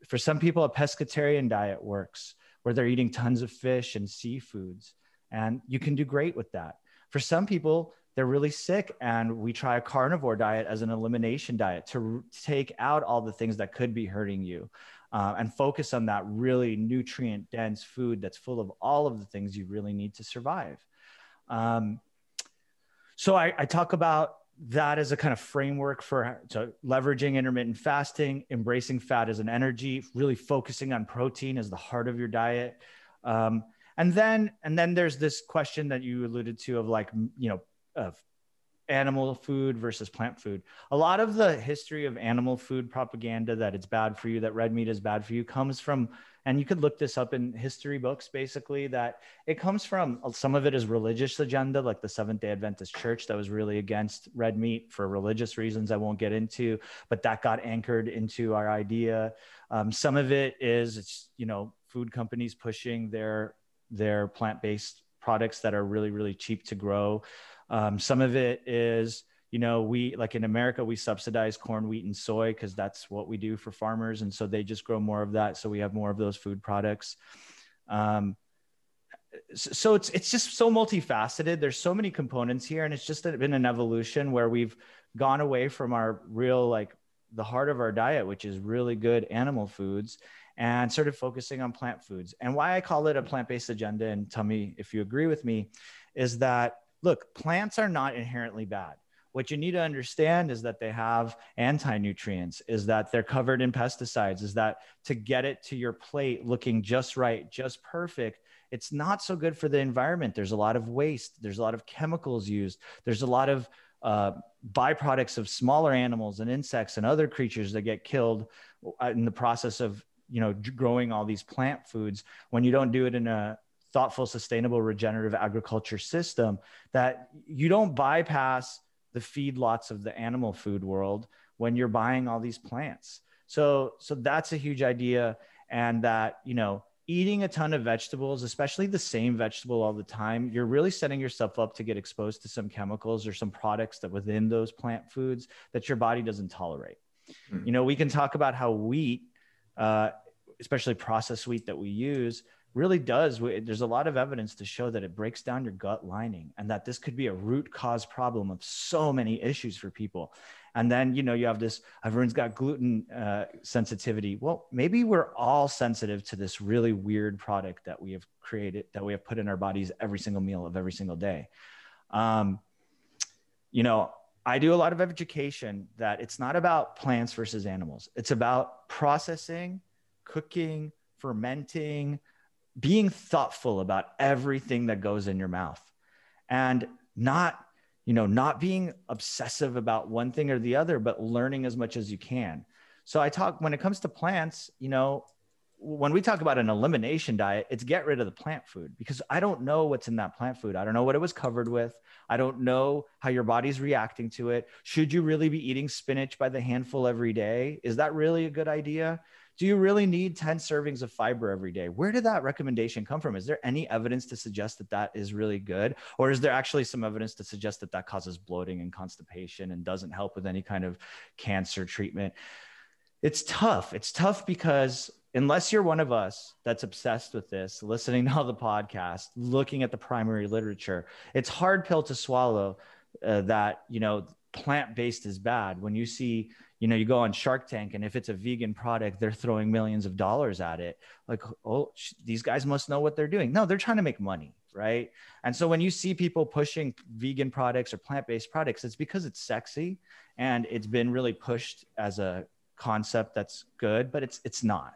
for some people a pescatarian diet works where they're eating tons of fish and seafoods and you can do great with that. For some people they're really sick and we try a carnivore diet as an elimination diet to take out all the things that could be hurting you uh, and focus on that really nutrient dense food that's full of all of the things you really need to survive um, so I, I talk about that as a kind of framework for leveraging intermittent fasting embracing fat as an energy really focusing on protein as the heart of your diet. Um, and then and then there's this question that you alluded to of like you know of animal food versus plant food. A lot of the history of animal food propaganda that it's bad for you, that red meat is bad for you, comes from, and you could look this up in history books basically, that it comes from some of it is religious agenda, like the Seventh day Adventist Church that was really against red meat for religious reasons I won't get into, but that got anchored into our idea. Um, some of it is, it's, you know, food companies pushing their, their plant based products that are really, really cheap to grow. Um, some of it is, you know, we like in America, we subsidize corn, wheat, and soy because that's what we do for farmers. And so they just grow more of that. So we have more of those food products. Um, so it's it's just so multifaceted there's so many components here and it's just been an evolution where we've gone away from our real like the heart of our diet which is really good animal foods and started focusing on plant foods and why i call it a plant-based agenda and tell me if you agree with me is that look, plants are not inherently bad. What you need to understand is that they have anti nutrients, is that they're covered in pesticides, is that to get it to your plate looking just right, just perfect, it's not so good for the environment. There's a lot of waste, there's a lot of chemicals used, there's a lot of uh, byproducts of smaller animals and insects and other creatures that get killed uh, in the process of you know growing all these plant foods when you don't do it in a thoughtful, sustainable, regenerative agriculture system that you don't bypass the feedlots of the animal food world when you're buying all these plants. So, so that's a huge idea. And that, you know, eating a ton of vegetables, especially the same vegetable all the time, you're really setting yourself up to get exposed to some chemicals or some products that within those plant foods that your body doesn't tolerate. Mm. You know, we can talk about how wheat, uh, especially processed wheat that we use, really does there's a lot of evidence to show that it breaks down your gut lining and that this could be a root cause problem of so many issues for people. And then you know you have this everyone's got gluten uh, sensitivity. Well maybe we're all sensitive to this really weird product that we have created that we have put in our bodies every single meal of every single day. Um, you know i do a lot of education that it's not about plants versus animals. It's about processing cooking fermenting being thoughtful about everything that goes in your mouth and not you know not being obsessive about one thing or the other but learning as much as you can so i talk when it comes to plants you know when we talk about an elimination diet, it's get rid of the plant food because I don't know what's in that plant food. I don't know what it was covered with. I don't know how your body's reacting to it. Should you really be eating spinach by the handful every day? Is that really a good idea? Do you really need 10 servings of fiber every day? Where did that recommendation come from? Is there any evidence to suggest that that is really good? Or is there actually some evidence to suggest that that causes bloating and constipation and doesn't help with any kind of cancer treatment? It's tough. It's tough because unless you're one of us that's obsessed with this, listening to all the podcasts, looking at the primary literature, it's hard pill to swallow uh, that, you know, plant-based is bad. When you see, you know, you go on Shark Tank and if it's a vegan product, they're throwing millions of dollars at it. Like, oh, sh- these guys must know what they're doing. No, they're trying to make money. Right. And so when you see people pushing vegan products or plant based products, it's because it's sexy and it's been really pushed as a concept that's good, but it's it's not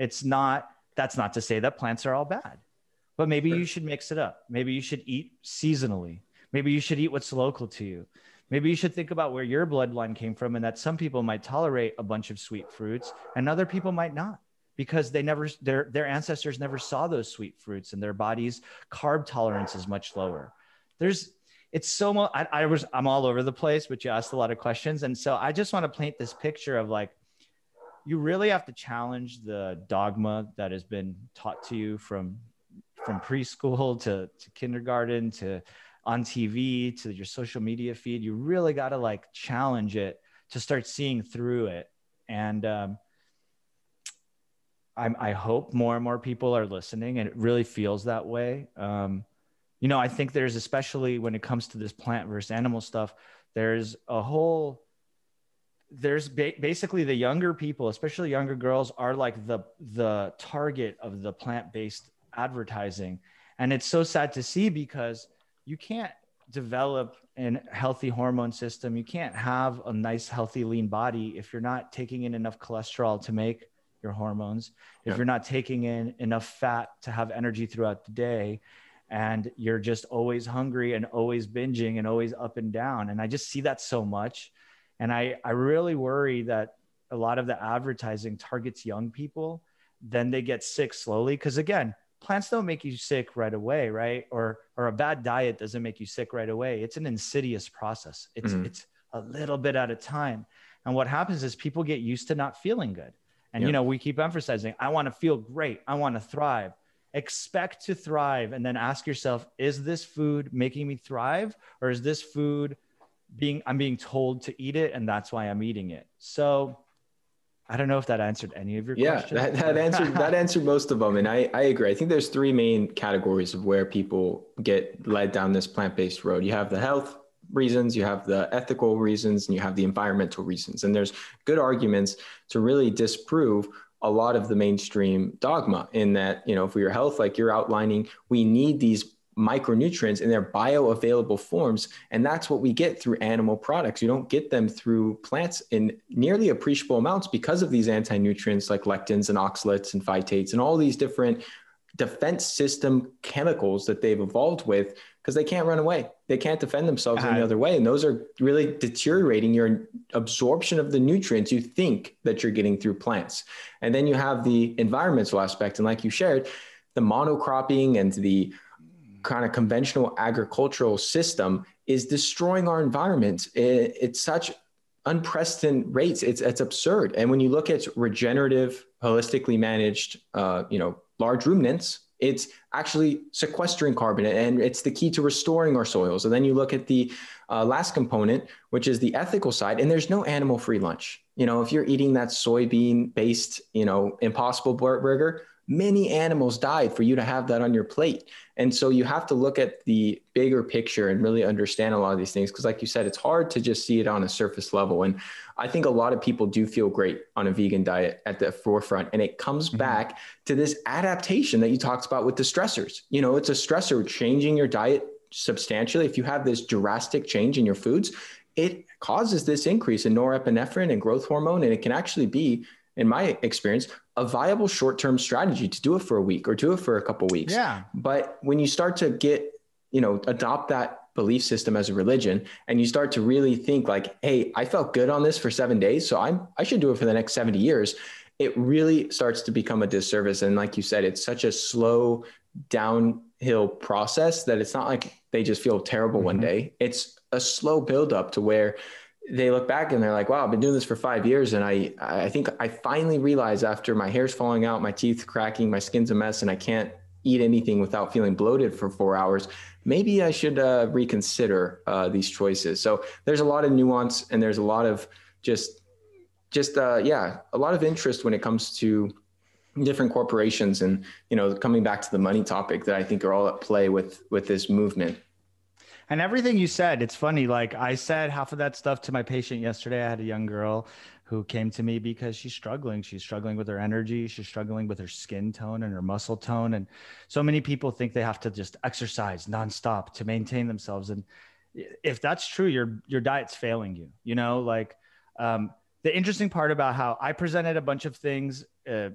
it's not, that's not to say that plants are all bad, but maybe you should mix it up. Maybe you should eat seasonally. Maybe you should eat what's local to you. Maybe you should think about where your bloodline came from and that some people might tolerate a bunch of sweet fruits and other people might not because they never their their ancestors never saw those sweet fruits and their body's carb tolerance is much lower. There's it's so much I, I was I'm all over the place, but you asked a lot of questions. And so I just want to paint this picture of like you really have to challenge the dogma that has been taught to you from from preschool <laughs> to, to kindergarten to on TV to your social media feed. You really got to like challenge it to start seeing through it. And um, i I hope more and more people are listening, and it really feels that way. Um, you know, I think there's especially when it comes to this plant versus animal stuff, there's a whole there's ba- basically the younger people, especially younger girls, are like the the target of the plant based advertising, and it's so sad to see because you can't develop a healthy hormone system. You can't have a nice, healthy, lean body if you're not taking in enough cholesterol to make your hormones. If yeah. you're not taking in enough fat to have energy throughout the day, and you're just always hungry and always binging and always up and down. And I just see that so much and I, I really worry that a lot of the advertising targets young people, then they get sick slowly. Cause again, plants don't make you sick right away, right? Or or a bad diet doesn't make you sick right away. It's an insidious process. It's mm-hmm. it's a little bit at a time. And what happens is people get used to not feeling good. And yep. you know, we keep emphasizing, I want to feel great. I want to thrive. Expect to thrive and then ask yourself, is this food making me thrive or is this food being I'm being told to eat it and that's why I'm eating it. So I don't know if that answered any of your yeah, questions. Yeah, that, that <laughs> answered that answered most of them. And I, I agree. I think there's three main categories of where people get led down this plant-based road. You have the health reasons, you have the ethical reasons, and you have the environmental reasons. And there's good arguments to really disprove a lot of the mainstream dogma in that, you know, for your health, like you're outlining, we need these micronutrients in their bioavailable forms. And that's what we get through animal products. You don't get them through plants in nearly appreciable amounts because of these anti nutrients like lectins and oxalates and phytates and all these different defense system chemicals that they've evolved with because they can't run away. They can't defend themselves uh-huh. any other way. And those are really deteriorating your absorption of the nutrients you think that you're getting through plants. And then you have the environmental aspect. And like you shared, the monocropping and the kind of conventional agricultural system is destroying our environment. It, it's such unprecedented rates. It's it's absurd. And when you look at regenerative, holistically managed, uh, you know, large ruminants, it's actually sequestering carbon, and it's the key to restoring our soils. And then you look at the uh, last component, which is the ethical side, and there's no animal-free lunch. You know, if you're eating that soybean-based, you know, Impossible Burger, many animals died for you to have that on your plate. And so you have to look at the bigger picture and really understand a lot of these things. Because, like you said, it's hard to just see it on a surface level. And I think a lot of people do feel great on a vegan diet at the forefront. And it comes mm-hmm. back to this adaptation that you talked about with the stressors. You know, it's a stressor changing your diet substantially. If you have this drastic change in your foods, it causes this increase in norepinephrine and growth hormone. And it can actually be in my experience, a viable short-term strategy to do it for a week or do it for a couple weeks. Yeah. But when you start to get, you know, adopt that belief system as a religion and you start to really think like, hey, I felt good on this for seven days, so I'm I should do it for the next 70 years. it really starts to become a disservice. And like you said, it's such a slow downhill process that it's not like they just feel terrible mm-hmm. one day. It's a slow buildup to where they look back and they're like, wow, I've been doing this for five years. And I, I think I finally realized after my hair's falling out, my teeth cracking, my skin's a mess, and I can't eat anything without feeling bloated for four hours. Maybe I should uh, reconsider uh, these choices. So there's a lot of nuance and there's a lot of just, just uh, yeah, a lot of interest when it comes to different corporations and you know coming back to the money topic that I think are all at play with with this movement. And everything you said, it's funny. Like I said half of that stuff to my patient yesterday. I had a young girl who came to me because she's struggling. She's struggling with her energy. She's struggling with her skin tone and her muscle tone. And so many people think they have to just exercise nonstop to maintain themselves. And if that's true, your your diet's failing you. You know, like um, the interesting part about how I presented a bunch of things uh,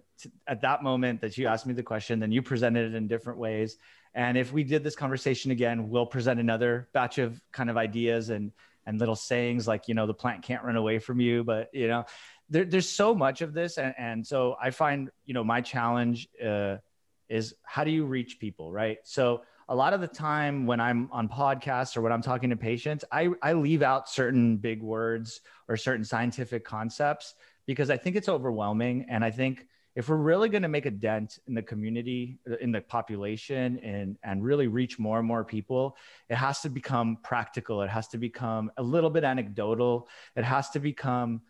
at that moment that you asked me the question, then you presented it in different ways. And if we did this conversation again, we'll present another batch of kind of ideas and and little sayings like, you know, the plant can't run away from you, but you know, there, there's so much of this. And, and so I find, you know, my challenge uh, is how do you reach people, right? So a lot of the time when I'm on podcasts or when I'm talking to patients, I, I leave out certain big words or certain scientific concepts because I think it's overwhelming. And I think if we're really going to make a dent in the community, in the population, and, and really reach more and more people, it has to become practical. It has to become a little bit anecdotal. It has to become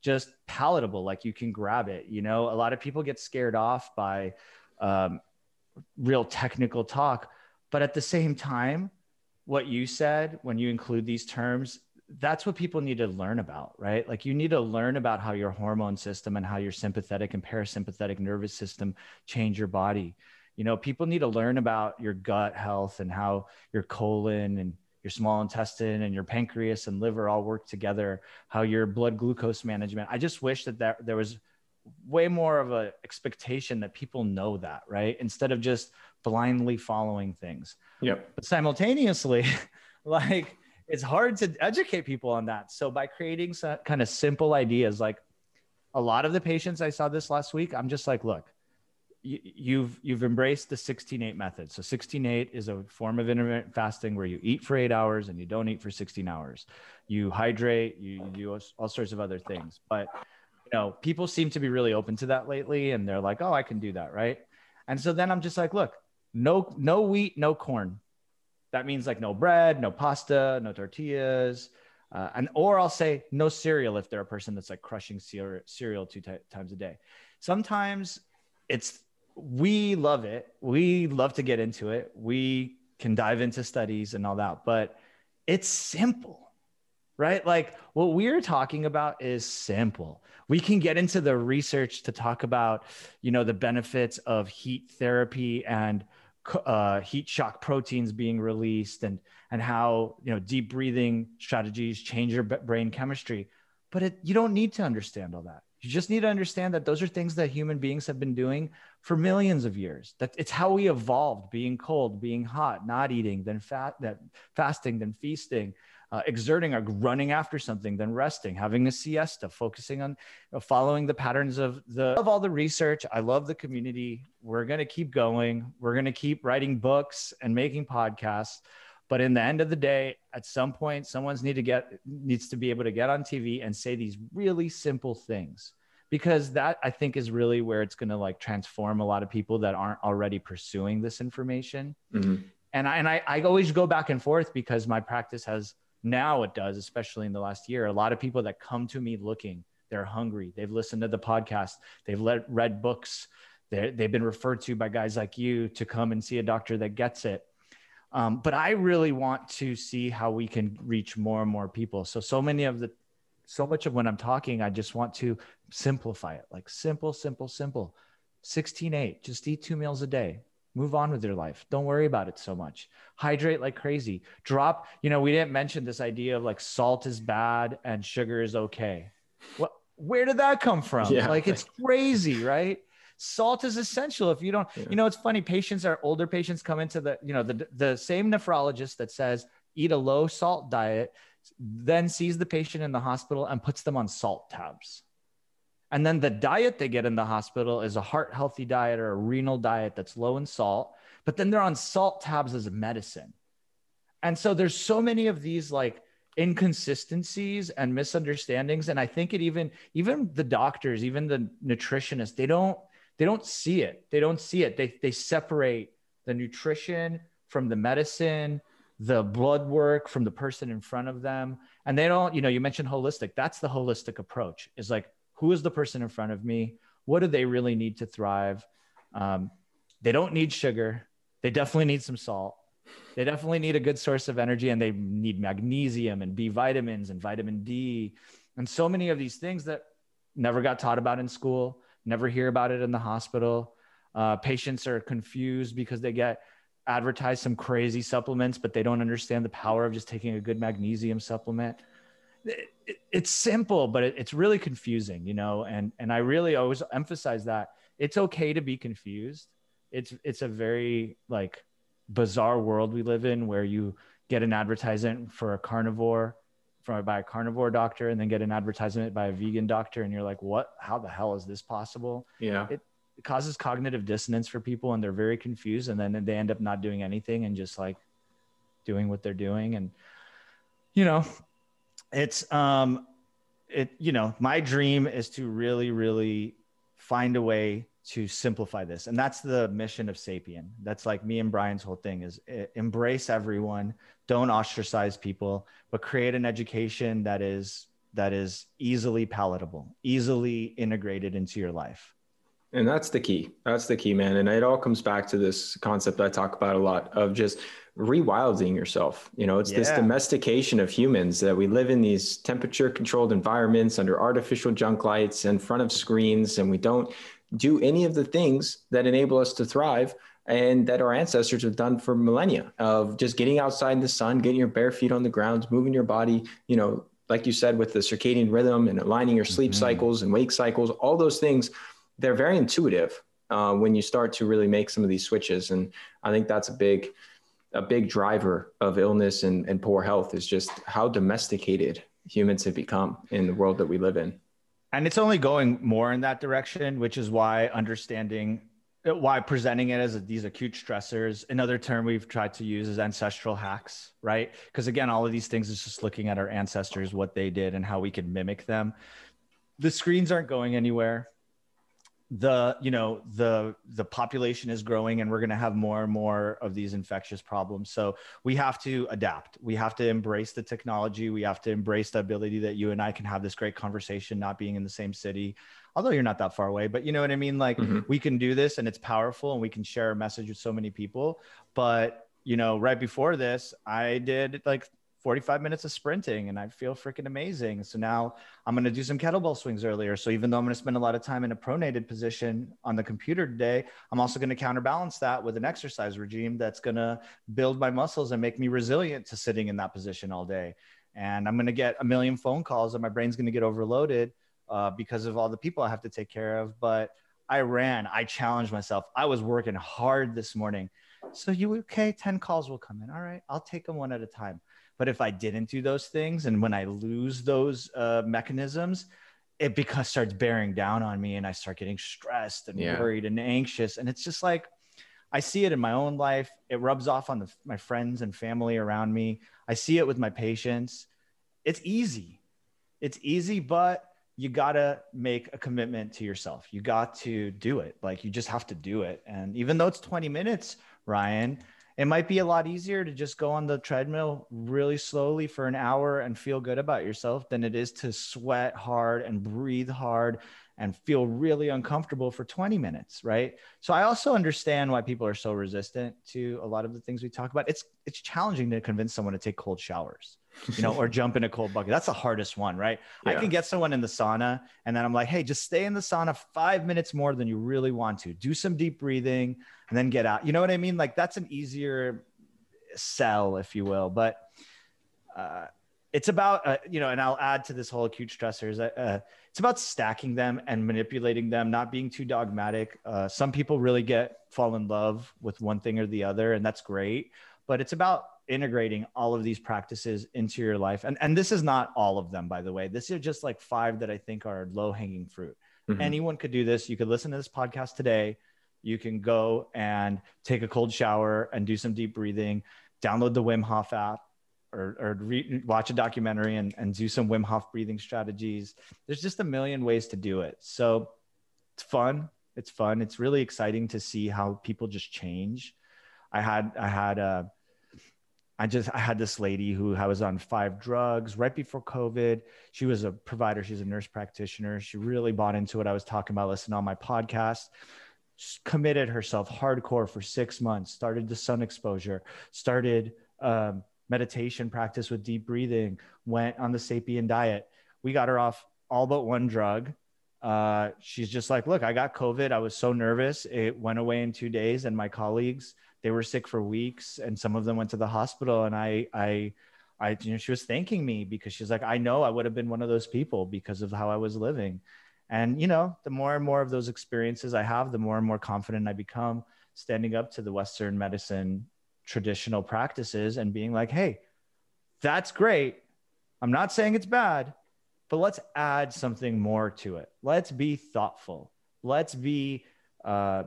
just palatable, like you can grab it. You know, a lot of people get scared off by um, real technical talk. But at the same time, what you said when you include these terms that's what people need to learn about, right? Like you need to learn about how your hormone system and how your sympathetic and parasympathetic nervous system change your body. You know, people need to learn about your gut health and how your colon and your small intestine and your pancreas and liver all work together, how your blood glucose management. I just wish that, that there was way more of an expectation that people know that, right? Instead of just blindly following things. Yep. But simultaneously, <laughs> like it's hard to educate people on that. So by creating some kind of simple ideas, like a lot of the patients I saw this last week, I'm just like, look, you've you've embraced the 16-8 method. So 16-8 is a form of intermittent fasting where you eat for eight hours and you don't eat for 16 hours. You hydrate, you, you do all sorts of other things. But you know, people seem to be really open to that lately, and they're like, oh, I can do that, right? And so then I'm just like, look, no no wheat, no corn that means like no bread, no pasta, no tortillas, uh, and or I'll say no cereal if they're a person that's like crushing cereal, two t- times a day. Sometimes it's we love it. We love to get into it. We can dive into studies and all that, but it's simple, right? Like what we're talking about is simple. We can get into the research to talk about, you know, the benefits of heat therapy and uh, heat shock proteins being released and and how you know deep breathing strategies change your brain chemistry. But it, you don't need to understand all that. You just need to understand that those are things that human beings have been doing for millions of years. That it's how we evolved being cold being hot not eating then fat that fasting then feasting uh, exerting or running after something then resting having a siesta focusing on you know, following the patterns of the of all the research. I love the community. We're going to keep going. We're going to keep writing books and making podcasts. But in the end of the day at some point someone's need to get needs to be able to get on tv and say these really simple things. Because that i think is really where it's going to like transform a lot of people that aren't already pursuing this information. Mm-hmm. and I, and I, I always go back and forth because my practice has now it does, especially in the last year. A lot of people that come to me looking, they're hungry. They've listened to the podcast, they've let, read books, they they've been referred to by guys like you to come and see a doctor that gets it. Um, but I really want to see how we can reach more and more people. So, so many of the, so much of when I'm talking, I just want to simplify it like simple, simple, simple. 16 8, just eat two meals a day move on with your life. Don't worry about it so much. Hydrate like crazy. Drop you know we didn't mention this idea of like salt is bad and sugar is okay. What where did that come from? Yeah. like it's crazy right? Salt is essential if you don't yeah. you know it's funny patients are older patients come into the you know the the same nephrologist that says eat a low salt diet then sees the patient in the hospital and puts them on salt tabs And then the diet they get in the hospital is a heart healthy diet or a renal diet that's low in salt, but then they're on salt tabs as a medicine. And so there's so many of these like inconsistencies and misunderstandings and I think it even even the doctors, even the nutritionists, they don't they don't see it. They don't see it. They they separate the nutrition from the medicine, the blood work from the person in front of them. And they don't, you know, you mentioned holistic. That's the holistic approach is like, who is the person in front of me? What do they really need to thrive? Um, they don't need sugar. They definitely need some salt. They definitely need a good source of energy and they need magnesium and B vitamins and vitamin D and so many of these things that never got taught about in school, never hear about it in the hospital. Uh, patients are confused because they get advertised some crazy supplements, but they don't understand the power of just taking a good magnesium supplement. It, it, it's simple, but it, it's really confusing, you know. And and I really always emphasize that it's okay to be confused. It's it's a very like bizarre world we live in where you get an advertisement for a carnivore from by a carnivore doctor and then get an advertisement by a vegan doctor and you're like what how the hell is this possible yeah it, it causes cognitive dissonance for people and they're very confused and then they end up not doing anything and just like doing what they're doing and you know it's um it you know my dream is to really really find a way to simplify this and that's the mission of sapien that's like me and brian's whole thing is eh, embrace everyone don't ostracize people but create an education that is that is easily palatable easily integrated into your life and that's the key. That's the key, man. And it all comes back to this concept I talk about a lot of just rewilding yourself. You know, it's yeah. this domestication of humans that we live in these temperature controlled environments under artificial junk lights in front of screens, and we don't do any of the things that enable us to thrive and that our ancestors have done for millennia of just getting outside in the sun, getting your bare feet on the ground, moving your body, you know, like you said, with the circadian rhythm and aligning your sleep mm-hmm. cycles and wake cycles, all those things they're very intuitive uh, when you start to really make some of these switches. And I think that's a big, a big driver of illness and, and poor health is just how domesticated humans have become in the world that we live in. And it's only going more in that direction, which is why understanding uh, why presenting it as these acute stressors another term we've tried to use is ancestral hacks right? Because again all of these things is just looking at our ancestors what they did and how we can mimic them. The screens aren't going anywhere the you know the the population is growing and we're going to have more and more of these infectious problems. So we have to adapt. We have to embrace the technology. We have to embrace the ability that you and i can have this great conversation not being in the same city although you're not that far away but you know what i mean? Like mm-hmm. we can do this and it's powerful and we can share a message with so many people. But you know right before this i did like 45 minutes of sprinting and I feel freaking amazing. So now I'm going to do some kettlebell swings earlier. So even though I'm going to spend a lot of time in a pronated position on the computer today, I'm also going to counterbalance that with an exercise regime that's going to build my muscles and make me resilient to sitting in that position all day. And I'm going to get a million phone calls and my brain's going to get overloaded uh, because of all the people I have to take care of. But I ran, I challenged myself. I was working hard this morning. So you okay? 10 calls will come in. All right. I'll take them one at a time. But if I didn't do those things, and when I lose those uh, mechanisms, it because starts bearing down on me, and I start getting stressed and yeah. worried and anxious. And it's just like I see it in my own life. It rubs off on the, my friends and family around me. I see it with my patients. It's easy. It's easy, but you got to make a commitment to yourself. You got to do it. Like you just have to do it. And even though it's 20 minutes, Ryan, it might be a lot easier to just go on the treadmill really slowly for an hour and feel good about yourself than it is to sweat hard and breathe hard and feel really uncomfortable for 20 minutes right? So i also understand why people are so resistant to a lot of the things we talk about. It's it's challenging to convince someone to take cold showers you know, or <laughs> jump in a cold bucket. That's the hardest one, right? Yeah. I can get someone in the sauna and then I'm like, hey, just stay in the sauna five minutes more than you really want to. Do some deep breathing and then get out. You know what I mean? Like that's an easier sell, if you will. But uh, it's about, uh, you know, and I'll add to this whole acute stressors. Uh, it's about stacking them and manipulating them, not being too dogmatic. Uh, some people really get fall in love with one thing or the other, and that's great. But it's about integrating all of these practices into your life. And, and this is not all of them, by the way. This is just like five that I think are low hanging fruit. Mm-hmm. Anyone could do this. You could listen to this podcast today. You can go and take a cold shower and do some deep breathing, download the Wim Hof app or, or re- watch a documentary and, and do some Wim Hof breathing strategies. There's just a million ways to do it. So it's fun. It's fun. It's really exciting to see how people just change. I had, I had, a, I just I had this lady who I was on five drugs right before COVID. She was a provider, she's a nurse practitioner. She really bought into what I was talking about, listening on my podcast. committed herself hardcore for six months, started the sun exposure, started um, meditation practice with deep breathing, went on the sapien diet. We got her off all but one drug. Uh, she's just like, look, I got COVID. I was so nervous. It went away in two days, and my colleagues they were sick for weeks and some of them went to the hospital and i i i you know she was thanking me because she's like i know i would have been one of those people because of how i was living. And you know the more and more of those experiences i have the more and more confident i become standing up to the western medicine traditional practices and being like hey that's great. I'm not saying it's bad but let's add something more to it. Let's be thoughtful. Let's be uh,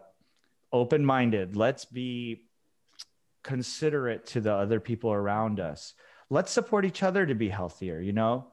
open minded. Let's be considerate to the other people around us. Let's support each other to be healthier, you know?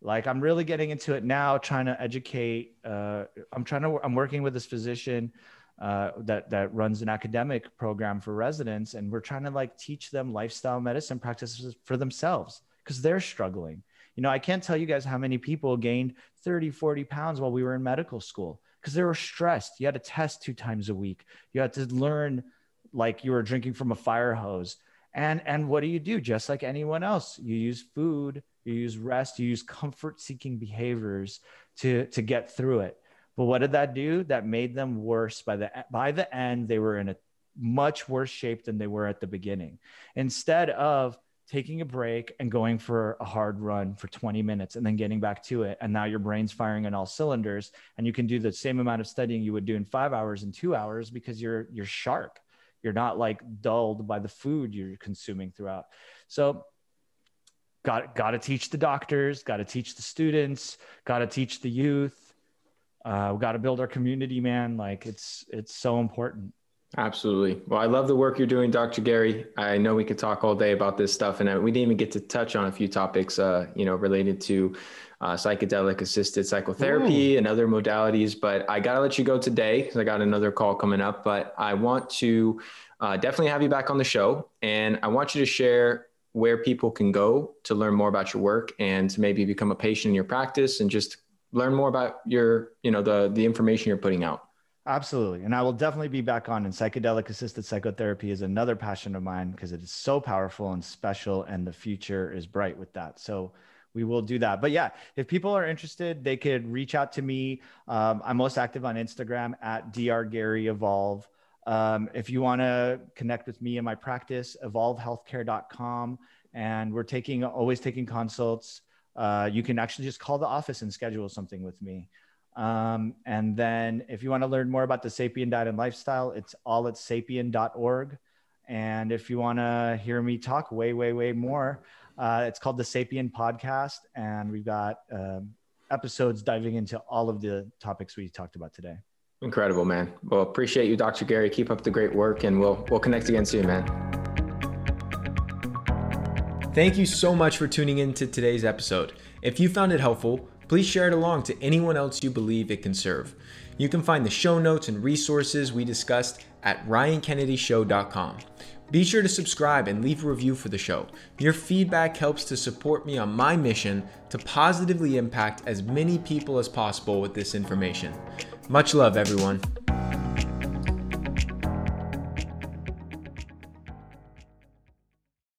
Like I'm really getting into it now, trying to educate. Uh, I'm trying to, I'm working with this physician uh, that, that runs an academic program for residents. And we're trying to like teach them lifestyle medicine practices for themselves because they're struggling. You know, I can't tell you guys how many people gained 30, 40 pounds while we were in medical school because they were stressed. You had to test two times a week. You had to learn like you were drinking from a fire hose. And and what do you do? Just like anyone else, you use food, you use rest, you use comfort-seeking behaviors to to get through it. But what did that do? That made them worse. By the by the end, they were in a much worse shape than they were at the beginning. Instead of taking a break and going for a hard run for 20 minutes and then getting back to it. And now your brain's firing on all cylinders and you can do the same amount of studying you would do in five hours in two hours because you're, you're sharp. You're not like dulled by the food you're consuming throughout. So got, got to teach the doctors, got to teach the students, got to teach the youth. Uh, we got to build our community, man. Like it's, it's so important. Absolutely. Well, I love the work you're doing, Dr. Gary. I know we could talk all day about this stuff, and we didn't even get to touch on a few topics, uh, you know, related to uh, psychedelic assisted psychotherapy Ooh. and other modalities. But I got to let you go today because I got another call coming up. But I want to uh, definitely have you back on the show, and I want you to share where people can go to learn more about your work and to maybe become a patient in your practice and just learn more about your, you know, the the information you're putting out. Absolutely. And I will definitely be back on. And psychedelic assisted psychotherapy is another passion of mine because it is so powerful and special, and the future is bright with that. So we will do that. But yeah, if people are interested, they could reach out to me. Um, I'm most active on Instagram at drgaryevolve. Um, if you want to connect with me in my practice, evolvehealthcare.com. And we're taking always taking consults. Uh, you can actually just call the office and schedule something with me. Um, and then if you want to learn more about the Sapien Diet and Lifestyle, it's all at sapien.org. And if you want to hear me talk way, way, way more, uh, it's called the Sapien Podcast. And we've got um, episodes diving into all of the topics we talked about today. Incredible, man. Well, appreciate you, Dr. Gary. Keep up the great work and we'll, we'll connect again soon, man. Thank you so much for tuning in to today's episode. If you found it helpful, Please share it along to anyone else you believe it can serve. You can find the show notes and resources we discussed at ryankennedyshow.com. Be sure to subscribe and leave a review for the show. Your feedback helps to support me on my mission to positively impact as many people as possible with this information. Much love, everyone.